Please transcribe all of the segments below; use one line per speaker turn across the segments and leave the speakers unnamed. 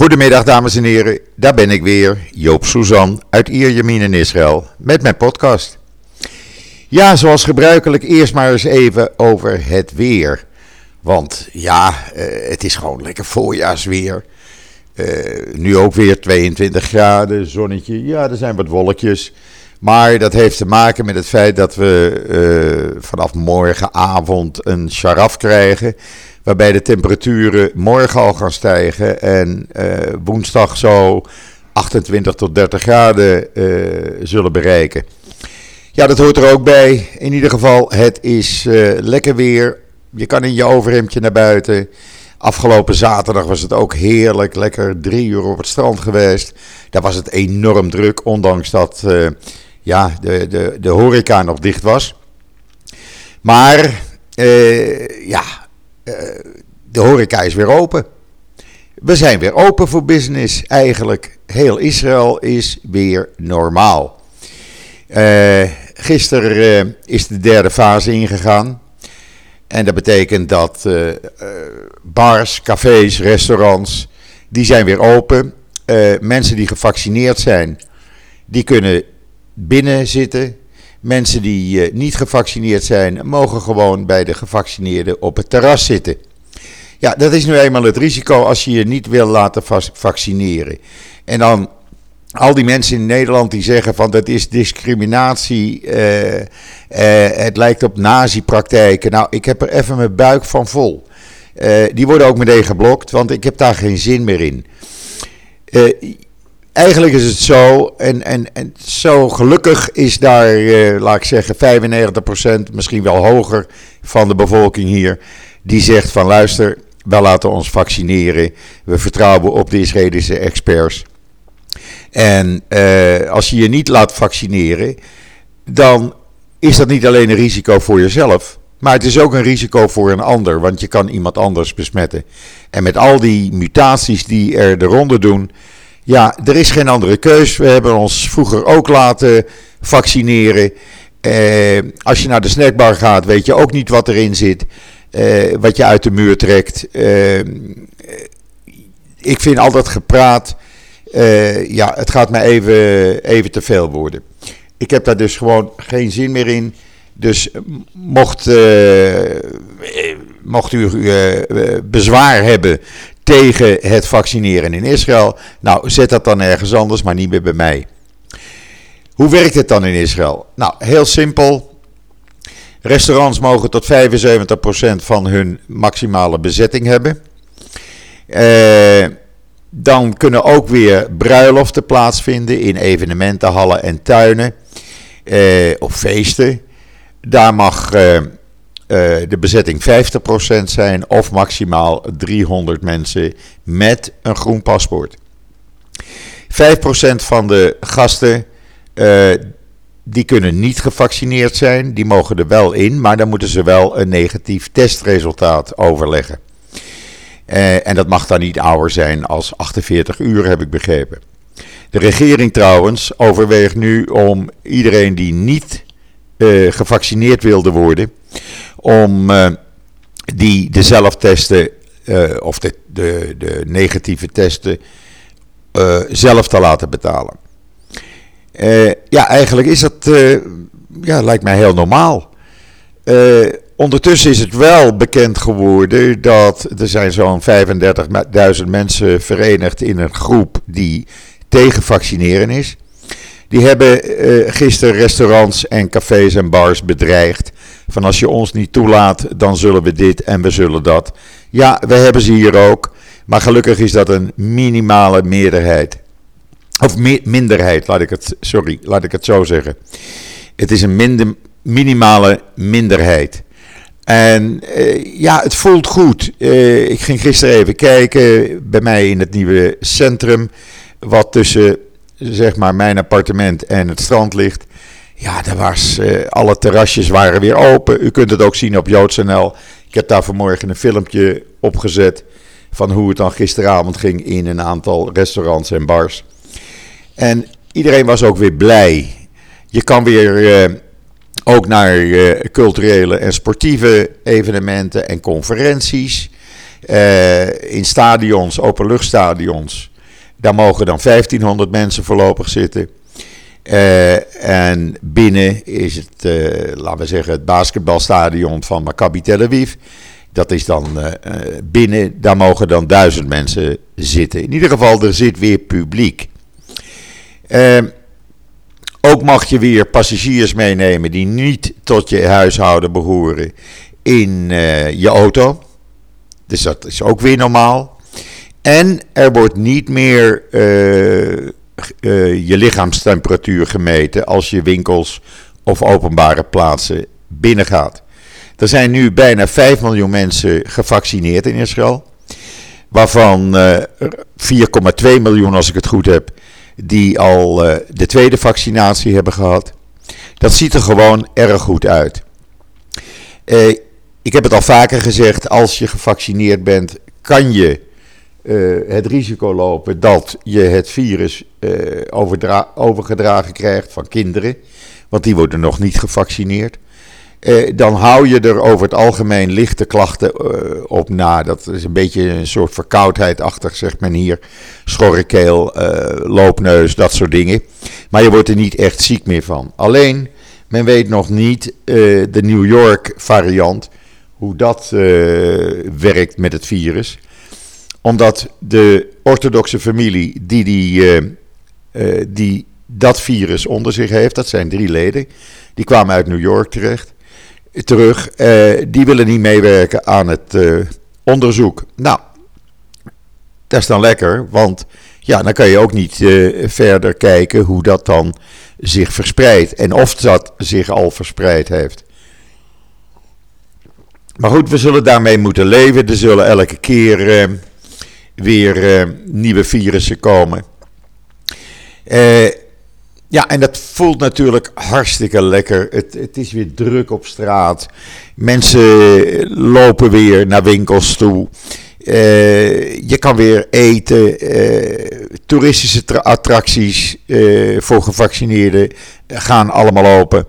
Goedemiddag dames en heren, daar ben ik weer, Joop Suzan uit Ierjemien in Israël met mijn podcast. Ja, zoals gebruikelijk eerst maar eens even over het weer. Want ja, eh, het is gewoon lekker voorjaarsweer. Uh, nu ook weer 22 graden, zonnetje. Ja, er zijn wat wolkjes. Maar dat heeft te maken met het feit dat we uh, vanaf morgenavond een sharaf krijgen. Waarbij de temperaturen morgen al gaan stijgen. En uh, woensdag zo 28 tot 30 graden uh, zullen bereiken. Ja, dat hoort er ook bij. In ieder geval, het is lekker weer. Je kan in je overhemdje naar buiten. Afgelopen zaterdag was het ook heerlijk. Lekker drie uur op het strand geweest. Daar was het enorm druk, ondanks dat ja, de, de, de horeca nog dicht was. Maar ja, de horeca is weer open. We zijn weer open voor business. Eigenlijk heel Israël is weer normaal. gisteren is de derde fase ingegaan. En dat betekent dat bars, cafés, restaurants, die zijn weer open. Mensen die gevaccineerd zijn, die kunnen binnen zitten. Mensen die niet gevaccineerd zijn, mogen gewoon bij de gevaccineerden op het terras zitten. Ja, dat is nu eenmaal het risico als je je niet wil laten vaccineren. En dan al die mensen in Nederland die zeggen van dat is discriminatie, uh, uh, het lijkt op nazi-praktijken. Nou, ik heb er even mijn buik van vol. Die worden ook meteen geblokt, want ik heb daar geen zin meer in. Eigenlijk is het zo, en, en, en zo gelukkig is daar, laat ik zeggen, 95%, misschien wel hoger van de bevolking hier, die zegt van luister, wij laten ons vaccineren. We vertrouwen op de Israëlische experts. En uh, als je je niet laat vaccineren, dan is dat niet alleen een risico voor jezelf, maar het is ook een risico voor een ander, want je kan iemand anders besmetten. En met al die mutaties die er de ronde doen, ja, er is geen andere keus. We hebben ons vroeger ook laten vaccineren. Uh, als je naar de snackbar gaat, weet je ook niet wat erin zit, uh, wat je uit de muur trekt. ik vind altijd gepraat uh, ja, het gaat mij even, even te veel worden. Ik heb daar dus gewoon geen zin meer in. Dus mocht, mocht u bezwaar hebben tegen het vaccineren in Israël, nou zet dat dan ergens anders, maar niet meer bij mij. Hoe werkt het dan in Israël? Nou, heel simpel. Restaurants mogen tot 75% van hun maximale bezetting hebben. Uh, dan kunnen ook weer bruiloften plaatsvinden in evenementenhallen en tuinen eh, of feesten. Daar mag eh, eh, de bezetting 50% zijn of maximaal 300 mensen met een groen paspoort. 5% van de gasten uh, die kunnen niet gevaccineerd zijn, die mogen er wel in, maar dan moeten ze wel een negatief testresultaat overleggen. Uh, en dat mag dan niet ouder zijn als 48 uur, heb ik begrepen. De regering trouwens overweegt nu om iedereen die niet gevaccineerd wilde worden, om uh, die de zelftesten of de, de, de, negatieve testen zelf te laten betalen. ja, eigenlijk is dat, ja, lijkt mij heel normaal. Ondertussen is het wel bekend geworden dat er zijn zo'n 35.000 mensen verenigd in een groep die tegen vaccineren is. Die hebben gisteren restaurants en cafés en bars bedreigd. Van als je ons niet toelaat, dan zullen we dit en we zullen dat. Ja, we hebben ze hier ook. Maar gelukkig is dat een minimale meerderheid. Of mi minderheid, laat ik het, sorry, laat ik het zo zeggen. Het is een minder, minimale minderheid. En uh, ja, het voelt goed. Uh, ik ging gisteren even kijken bij mij in het nieuwe centrum. Wat tussen zeg maar mijn appartement en het strand ligt. Ja, daar was, uh, alle terrasjes waren weer open. U kunt het ook zien op JoodsNL. Ik heb daar vanmorgen een filmpje opgezet van hoe het dan gisteravond ging in een aantal restaurants en bars. En iedereen was ook weer blij. Je kan weer ook naar uh, culturele en sportieve evenementen en conferenties. In stadions, openluchtstadions. daar mogen dan 1500 mensen voorlopig zitten. En binnen is het, laten we zeggen, het basketbalstadion van Maccabi Tel Aviv. Dat is dan binnen, daar mogen dan duizend mensen zitten. In ieder geval, er zit weer publiek. Ook mag je weer passagiers meenemen die niet tot je huishouden behoren in je auto. Dus dat is ook weer normaal. En er wordt niet meer uh, je lichaamstemperatuur gemeten als je winkels of openbare plaatsen binnengaat. Er zijn nu bijna 5 miljoen mensen gevaccineerd in Israël. Waarvan 4,2 miljoen, als ik het goed heb, die al uh, de tweede vaccinatie hebben gehad. Dat ziet er gewoon erg goed uit. Ik heb het al vaker gezegd, als je gevaccineerd bent, kan je uh, het risico lopen dat je het virus overgedragen krijgt van kinderen. Want die worden nog niet gevaccineerd. Eh, dan hou je er over het algemeen lichte klachten op na. Dat is een beetje een soort verkoudheidachtig, zegt men hier. Schorre keel, loopneus, dat soort dingen. Maar je wordt er niet echt ziek meer van. Alleen, men weet nog niet de New York variant, hoe dat werkt met het virus. Omdat de orthodoxe familie die, die, die dat virus onder zich heeft, dat zijn drie leden, die kwamen uit New York terecht terug. Uh, die willen niet meewerken aan het onderzoek. Nou, dat is dan lekker, want ja, dan kan je ook niet verder kijken hoe dat dan zich verspreidt en of dat zich al verspreid heeft. Maar goed, we zullen daarmee moeten leven. Er zullen elke keer weer nieuwe virussen komen. Ja, en dat voelt natuurlijk hartstikke lekker. Het, het is weer druk op straat. Mensen lopen weer naar winkels toe. Uh, je kan weer eten. Toeristische attracties voor gevaccineerden gaan allemaal open.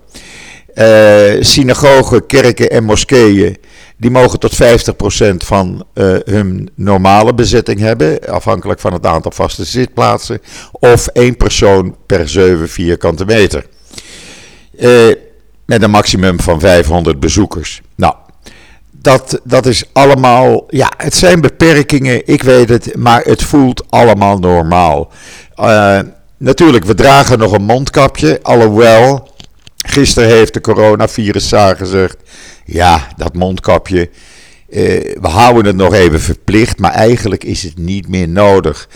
synagogen, kerken en moskeeën die mogen tot 50% van uh, hun normale bezetting hebben, afhankelijk van het aantal vaste zitplaatsen, of één persoon per 7 vierkante meter. Uh, met een maximum van 500 bezoekers. Nou, dat, dat is allemaal, ja, het zijn beperkingen, ik weet het, maar het voelt allemaal normaal. Uh, natuurlijk, we dragen nog een mondkapje, alhoewel, gisteren heeft de coronavirus gezegd ja, dat mondkapje. Uh, we houden het nog even verplicht, maar eigenlijk is het niet meer nodig.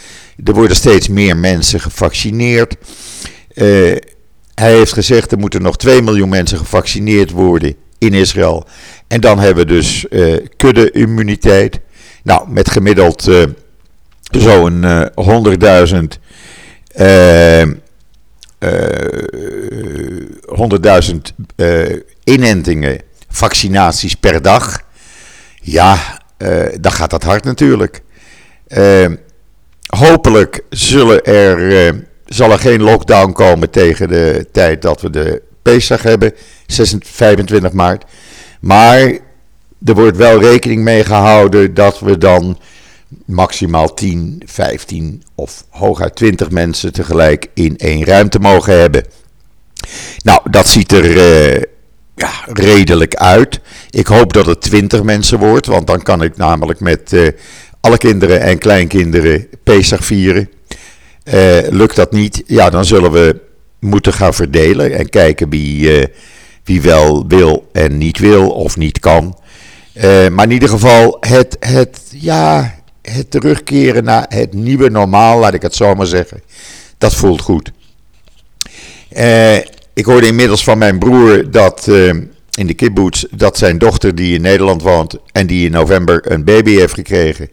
Er worden steeds meer mensen gevaccineerd. Uh, hij heeft gezegd er moeten nog 2 miljoen mensen gevaccineerd worden in Israël. En dan hebben we dus uh, kudde-immuniteit. Nou, met gemiddeld zo'n 100.000 100.000 inentingen vaccinaties per dag. Ja, uh, dan gaat dat hard natuurlijk. Uh, hopelijk zullen er, uh, zal er geen lockdown komen tegen de tijd dat we de Pesach hebben, 26, 25 maart. Maar er wordt wel rekening mee gehouden dat we dan maximaal 10, 15 of hooguit 20 mensen tegelijk in één ruimte mogen hebben. Nou, dat ziet er ja, redelijk uit. Ik hoop dat het 20 mensen wordt, want dan kan ik namelijk met uh, alle kinderen en kleinkinderen Pesach vieren. Uh, lukt dat niet, ja, dan zullen we moeten gaan verdelen en kijken wie, uh, wie wel wil en niet wil of niet kan. maar in ieder geval, het, het, ja, het terugkeren naar het nieuwe normaal, laat ik het zo maar zeggen, dat voelt goed. Ik hoorde inmiddels van mijn broer dat uh, in de kibbutz dat zijn dochter die in Nederland woont en die in november een baby heeft gekregen,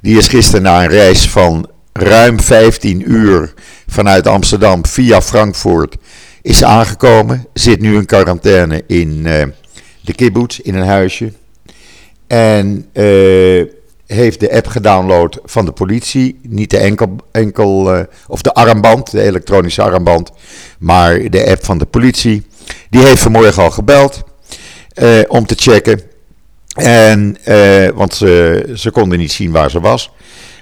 die is gisteren na een reis van ruim 15 uur vanuit Amsterdam via Frankfurt is aangekomen, zit nu in quarantaine in uh, de kibbutz in een huisje. En uh, heeft de app gedownload van de politie. Niet de enkel, enkel uh, of de armband, de elektronische armband, maar de app van de politie. Die heeft vanmorgen al gebeld uh, om te checken. En, uh, want ze, ze konden niet zien waar ze was.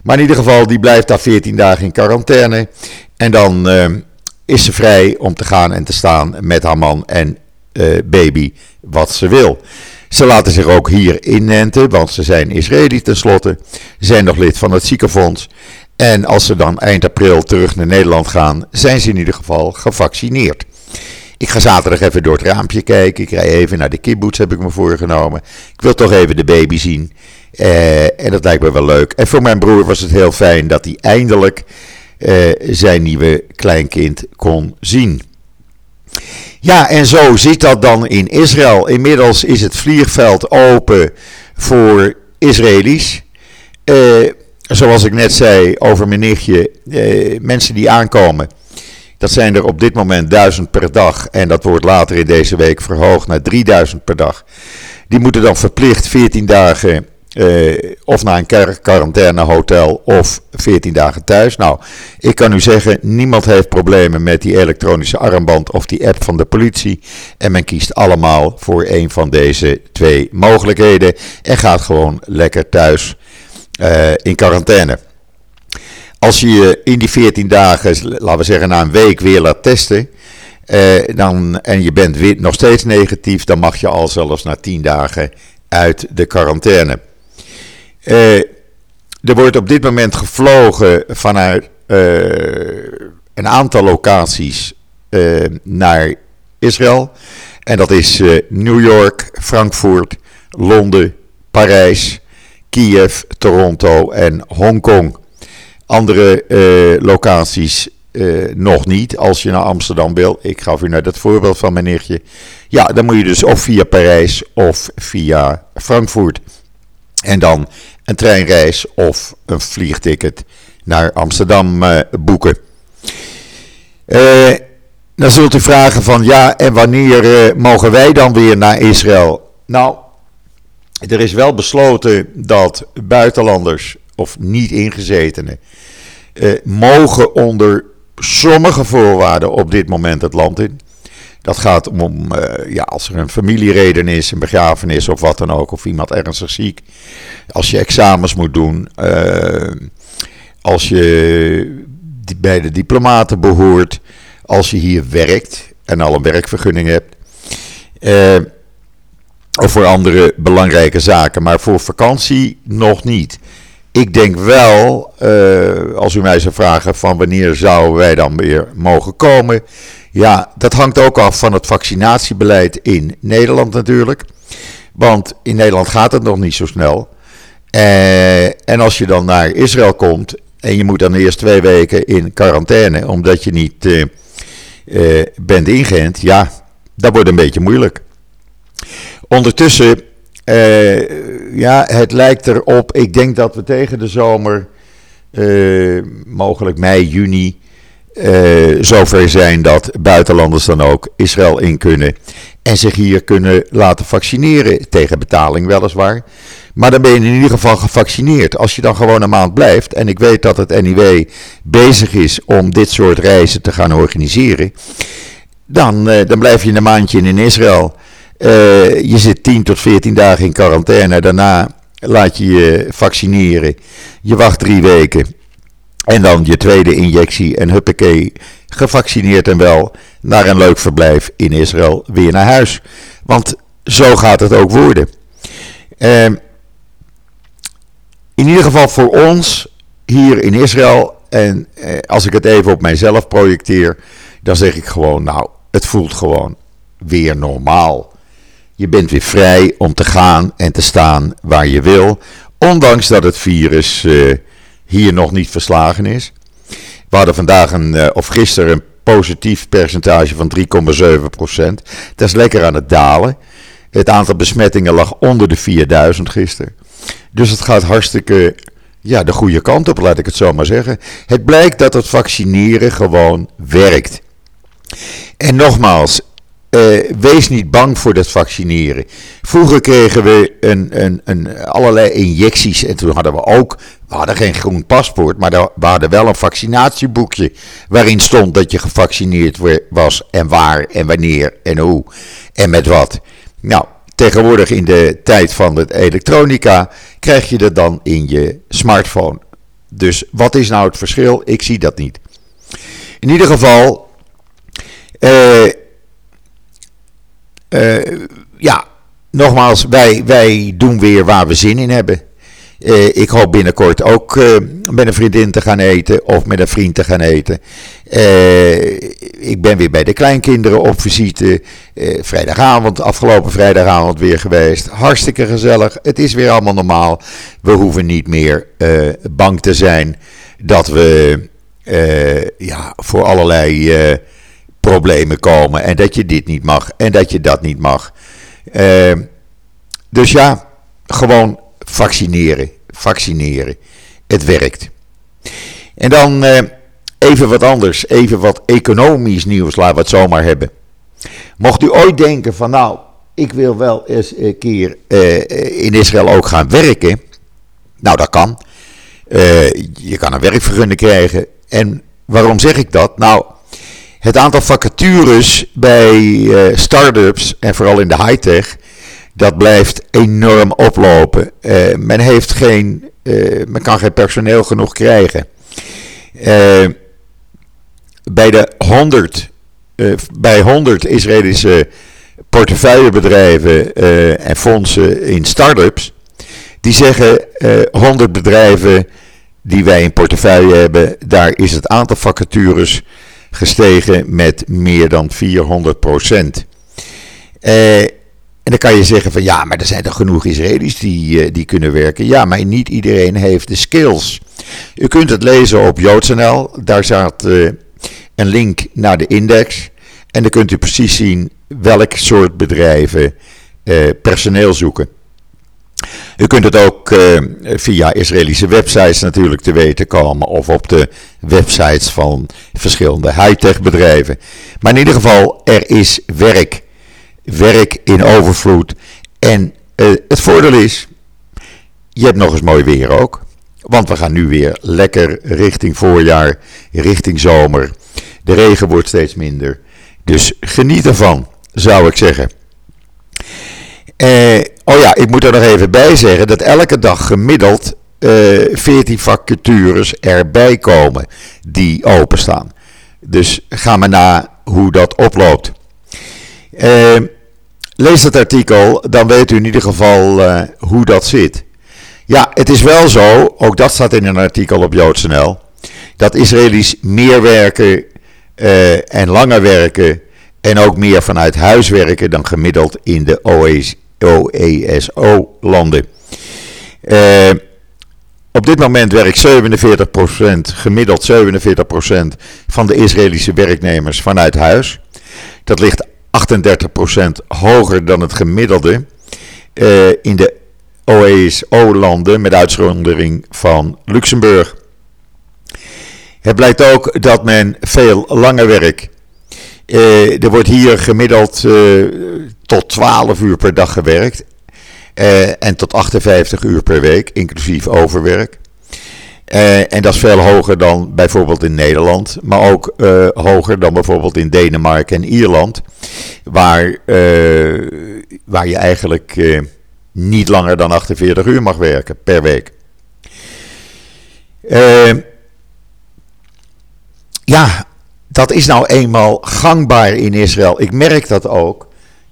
Maar in ieder geval, die blijft daar 14 dagen in quarantaine. En dan is ze vrij om te gaan en te staan met haar man en baby wat ze wil. Ze laten zich ook hier inenten, want ze zijn Israëli tenslotte. Ze zijn nog lid van het ziekenfonds. En als ze dan eind april terug naar Nederland gaan, zijn ze in ieder geval gevaccineerd. Ik ga zaterdag even door het raampje kijken. Ik rij even naar de kibbutz, heb ik me voorgenomen. Ik wil toch even de baby zien. Eh, en dat lijkt me wel leuk. En voor mijn broer was het heel fijn dat hij eindelijk eh, zijn nieuwe kleinkind kon zien. Ja, en zo zit dat dan in Israël. Inmiddels is het vliegveld open voor Israëli's. Uh, zoals ik net zei over mijn nichtje, uh, mensen die aankomen. Dat zijn er op dit moment duizend per dag. En dat wordt later in deze week verhoogd naar 3000 per dag. Die moeten dan verplicht 14 dagen uh, of naar een quarantainehotel of 14 dagen thuis. Nou, ik kan u zeggen, niemand heeft problemen met die elektronische armband of die app van de politie. En men kiest allemaal voor een van deze twee mogelijkheden en gaat gewoon lekker thuis uh, in quarantaine. Als je je in die 14 dagen, laten we zeggen na een week, weer laat testen. Uh, dan, en je bent weer nog steeds negatief, dan mag je al zelfs na 10 dagen uit de quarantaine. Uh, er wordt op dit moment gevlogen vanuit uh, een aantal locaties uh, naar Israël. En dat is New York, Frankfurt, Londen, Parijs, Kiev, Toronto en Hongkong. Andere locaties nog niet. Als je naar Amsterdam wil, ik gaf u net het voorbeeld van mijn nichtje. Ja, dan moet je dus of via Parijs of via Frankfurt. En dan een treinreis of een vliegticket naar Amsterdam uh, boeken. Uh, dan zult u vragen van ja, en wanneer uh, mogen wij dan weer naar Israël? Nou, er is wel besloten dat buitenlanders of niet ingezetenen mogen onder sommige voorwaarden op dit moment het land in. Dat gaat om, uh, ja, als er een familiereden is, een begrafenis of wat dan ook, of iemand ernstig ziek. Als je examens moet doen, uh, als je bij de diplomaten behoort, als je hier werkt en al een werkvergunning hebt. Uh, of voor andere belangrijke zaken, maar voor vakantie nog niet. Ik denk wel, als u mij zou vragen van wanneer zouden wij dan weer mogen komen, ja, dat hangt ook af van het vaccinatiebeleid in Nederland natuurlijk. Want in Nederland gaat het nog niet zo snel. Eh, en als je dan naar Israël komt en je moet dan eerst twee weken in quarantaine omdat je niet uh, uh, bent ingeënt, ja, dat wordt een beetje moeilijk. Ondertussen, ja, het lijkt erop, ik denk dat we tegen de zomer, mogelijk mei, juni, uh, zover zijn dat buitenlanders dan ook Israël in kunnen en zich hier kunnen laten vaccineren, tegen betaling weliswaar. Maar dan ben je in ieder geval gevaccineerd. Als je dan gewoon een maand blijft, en ik weet dat het NIW bezig is om dit soort reizen te gaan organiseren, dan, uh, dan blijf je een maandje in Israël. Uh, je zit 10 tot 14 dagen in quarantaine, daarna laat je je vaccineren. Je wacht drie weken. En dan je tweede injectie en huppakee, gevaccineerd en wel, naar een leuk verblijf in Israël, weer naar huis. Want zo gaat het ook worden. Eh, in ieder geval voor ons hier in Israël, en eh, als ik het even op mijzelf projecteer, dan zeg ik gewoon, nou, het voelt gewoon weer normaal. Je bent weer vrij om te gaan en te staan waar je wil, ondanks dat het virus... Eh, hier nog niet verslagen is. We hadden vandaag een, eh, of gisteren een positief percentage van 3,7 procent. Dat is lekker aan het dalen. Het aantal besmettingen lag onder de 4000 gisteren. Dus het gaat hartstikke ja, de goede kant op, laat ik het zo maar zeggen. Het blijkt dat het vaccineren gewoon werkt. En nogmaals, uh, wees niet bang voor dat vaccineren. Vroeger kregen we een, een, een, allerlei injecties en toen hadden we ook, we hadden geen groen paspoort, maar we hadden wel een vaccinatieboekje waarin stond dat je gevaccineerd was en waar en wanneer en hoe en met wat. Nou, tegenwoordig in de tijd van het elektronica krijg je dat dan in je smartphone. Dus wat is nou het verschil? Ik zie dat niet. In ieder geval, uh, ja, nogmaals, wij, wij doen weer waar we zin in hebben. Uh, ik hoop binnenkort ook uh, met een vriendin te gaan eten of met een vriend te gaan eten. Ik ben weer bij de kleinkinderen op visite. vrijdagavond, afgelopen vrijdagavond weer geweest. Hartstikke gezellig. Het is weer allemaal normaal. We hoeven niet meer bang te zijn dat we ja, voor allerlei problemen komen. En dat je dit niet mag en dat je dat niet mag. dus ja, gewoon vaccineren. Vaccineren. Het werkt. En dan eh, even wat anders. Even wat economisch nieuws. Laten we het zomaar hebben. Mocht u ooit denken van nou, ik wil wel eens een keer uh, in Israël ook gaan werken. Nou, dat kan. Uh, je kan een werkvergunning krijgen. En waarom zeg ik dat? Nou, het aantal vacatures bij uh, start-ups en vooral in de high-tech dat blijft enorm oplopen. Uh, men, heeft geen, uh, men kan geen personeel genoeg krijgen. Bij, de 100, bij 100 Israëlische portefeuillebedrijven en fondsen in start-ups, die zeggen 100 bedrijven die wij in portefeuille hebben, daar is het aantal vacatures gestegen met meer dan 400 procent. En dan kan je zeggen van ja, maar er zijn toch genoeg Israëli's die, uh, die kunnen werken. Ja, maar niet iedereen heeft de skills. U kunt het lezen op joods.nl. Daar staat uh, een link naar de index. En dan kunt u precies zien welk soort bedrijven uh, personeel zoeken. U kunt het ook via Israëlische websites natuurlijk te weten komen. Of op de websites van verschillende high-tech bedrijven. Maar in ieder geval, er is werk werk in overvloed. En uh, het voordeel is, je hebt nog eens mooi weer ook. Want we gaan nu weer lekker richting voorjaar, richting zomer. De regen wordt steeds minder. Dus geniet ervan, zou ik zeggen. Uh, oh ja, ik moet er nog even bij zeggen dat elke dag gemiddeld uh, eh, 14 vacatures erbij komen die openstaan. Dus ga maar na hoe dat oploopt. Uh, Lees dat artikel, dan weet u in ieder geval hoe dat zit. Ja, het is wel zo, ook dat staat in een artikel op joods.nl, dat Israëli's meer werken en langer werken en ook meer vanuit huis werken dan gemiddeld in de OESO-landen. Eh, op dit moment werkt 47%, gemiddeld 47% van de Israëlische werknemers vanuit huis. Dat ligt 38% hoger dan het gemiddelde uh, in de OESO-landen, met uitzondering van Luxemburg. Het blijkt ook dat men veel langer werkt. Uh, er wordt hier gemiddeld uh, tot 12 uur per dag gewerkt. en tot 58 uur per week, inclusief overwerk. En dat is veel hoger dan bijvoorbeeld in Nederland, maar ook hoger dan bijvoorbeeld in Denemarken en Ierland, waar, waar je eigenlijk niet langer dan 48 uur mag werken per week. ja, dat is nou eenmaal gangbaar in Israël. Ik merk dat ook.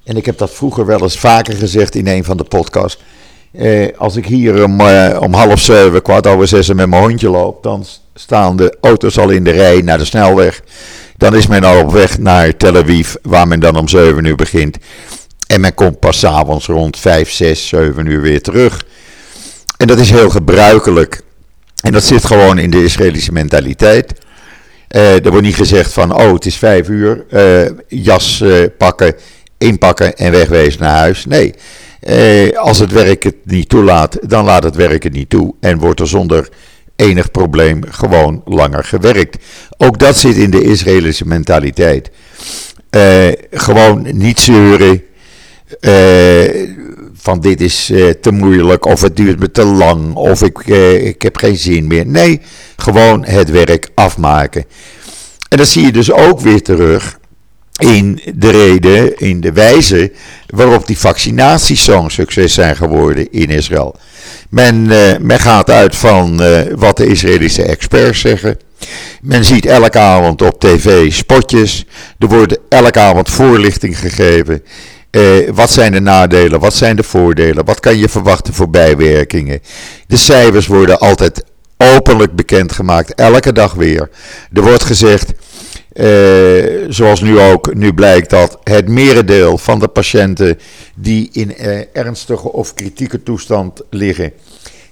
En ik heb dat vroeger wel eens vaker gezegd in een van de podcasts. Eh, als ik hier om, eh, om half zeven, kwart over zes met mijn hondje loop, dan staan de auto's al in de rij naar de snelweg. Dan is men al op weg naar Tel Aviv, waar men dan om zeven uur begint. En men komt pas s avonds rond vijf, zes, zeven uur weer terug. En dat is heel gebruikelijk. En dat zit gewoon in de Israëlische mentaliteit. Uh, er wordt niet gezegd van, oh het is vijf uur, uh, jas uh, pakken, inpakken en wegwezen naar huis. Nee, eh, als het werk het niet toelaat, dan laat het werk het niet toe en wordt er zonder enig probleem gewoon langer gewerkt. Ook dat zit in de Israëlische mentaliteit. Eh, gewoon niet zeuren eh, van dit is eh, te moeilijk of het duurt me te lang of ik, eh, ik heb geen zin meer. Nee, gewoon het werk afmaken. En dat zie je dus ook weer terug in de reden, in de wijze waarop die vaccinaties zo'n succes zijn geworden in Israël. Men, men gaat uit van wat de Israëlische experts zeggen. Men ziet elke avond op tv spotjes. Er wordt elke avond voorlichting gegeven. Uh, wat zijn de nadelen? Wat zijn de voordelen? Wat kan je verwachten voor bijwerkingen? De cijfers worden altijd openlijk bekendgemaakt, elke dag weer. Er wordt gezegd, uh, zoals nu ook, nu blijkt dat het merendeel van de patiënten die in uh, ernstige of kritieke toestand liggen,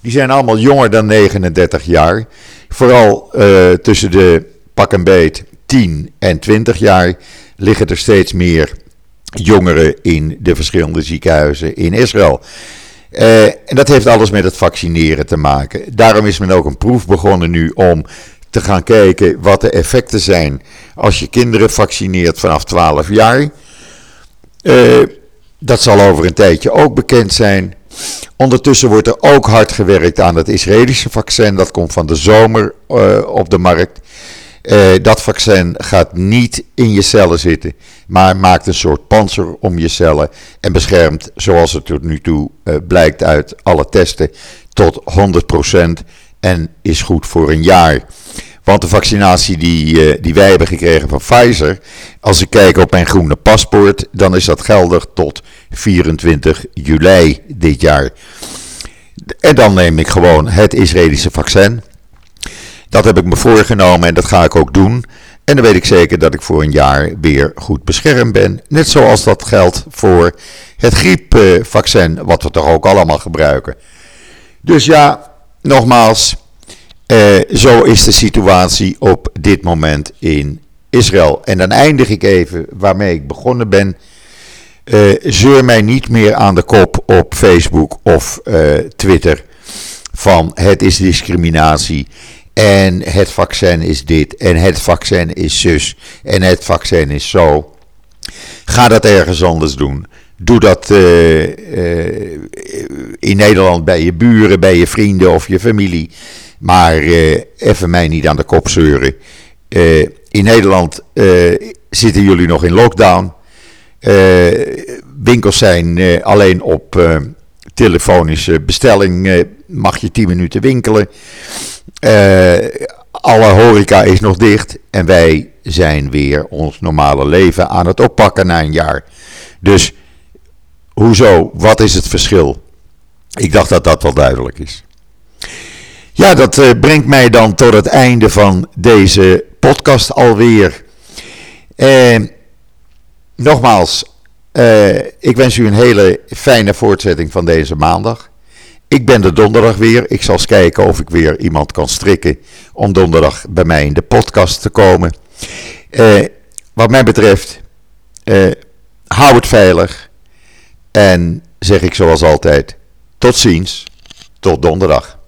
die zijn allemaal jonger dan 39 jaar. Vooral tussen de pak en beet 10 en 20 jaar liggen er steeds meer jongeren in de verschillende ziekenhuizen in Israël. Uh, en dat heeft alles met het vaccineren te maken. Daarom is men ook een proef begonnen nu om te gaan kijken wat de effecten zijn als je kinderen vaccineert vanaf 12 jaar. Uh, dat zal over een tijdje ook bekend zijn. Ondertussen wordt er ook hard gewerkt aan het Israëlische vaccin. Dat komt van de zomer uh, op de markt. Uh, dat vaccin gaat niet in je cellen zitten, maar maakt een soort panzer om je cellen en beschermt, zoals het tot nu toe uh, blijkt uit alle testen, tot 100% en is goed voor een jaar. Want de vaccinatie die, uh, die wij hebben gekregen van Pfizer, als ik kijk op mijn groene paspoort, dan is dat geldig tot 24 juli dit jaar. En dan neem ik gewoon het Israëlische vaccin. Dat heb ik me voorgenomen en dat ga ik ook doen. En dan weet ik zeker dat ik voor een jaar weer goed beschermd ben. Net zoals dat geldt voor het griepvaccin, wat we toch ook allemaal gebruiken. Dus ja, nogmaals, eh, zo is de situatie op dit moment in Israël. En dan eindig ik even waarmee ik begonnen ben. Uh, zeur mij niet meer aan de kop op Facebook of uh, Twitter van het is discriminatie. En het vaccin is dit. En het vaccin is zus. En het vaccin is zo. Ga dat ergens anders doen. Doe dat uh, uh, in Nederland bij je buren, bij je vrienden of je familie. Maar uh, even mij niet aan de kop zeuren. in Nederland zitten jullie nog in lockdown. winkels zijn alleen op telefonische bestelling. mag je 10 minuten winkelen. Uh, alle horeca is nog dicht en wij zijn weer ons normale leven aan het oppakken na een jaar. Dus hoezo? Wat is het verschil? Ik dacht dat dat wel duidelijk is. Ja, dat uh, brengt mij dan tot het einde van deze podcast alweer. Uh, nogmaals, uh, ik wens u een hele fijne voortzetting van deze maandag. Ik ben er donderdag weer. Ik zal eens kijken of ik weer iemand kan strikken om donderdag bij mij in de podcast te komen. Eh, wat mij betreft, eh, hou het veilig. En zeg ik zoals altijd, tot ziens, tot donderdag.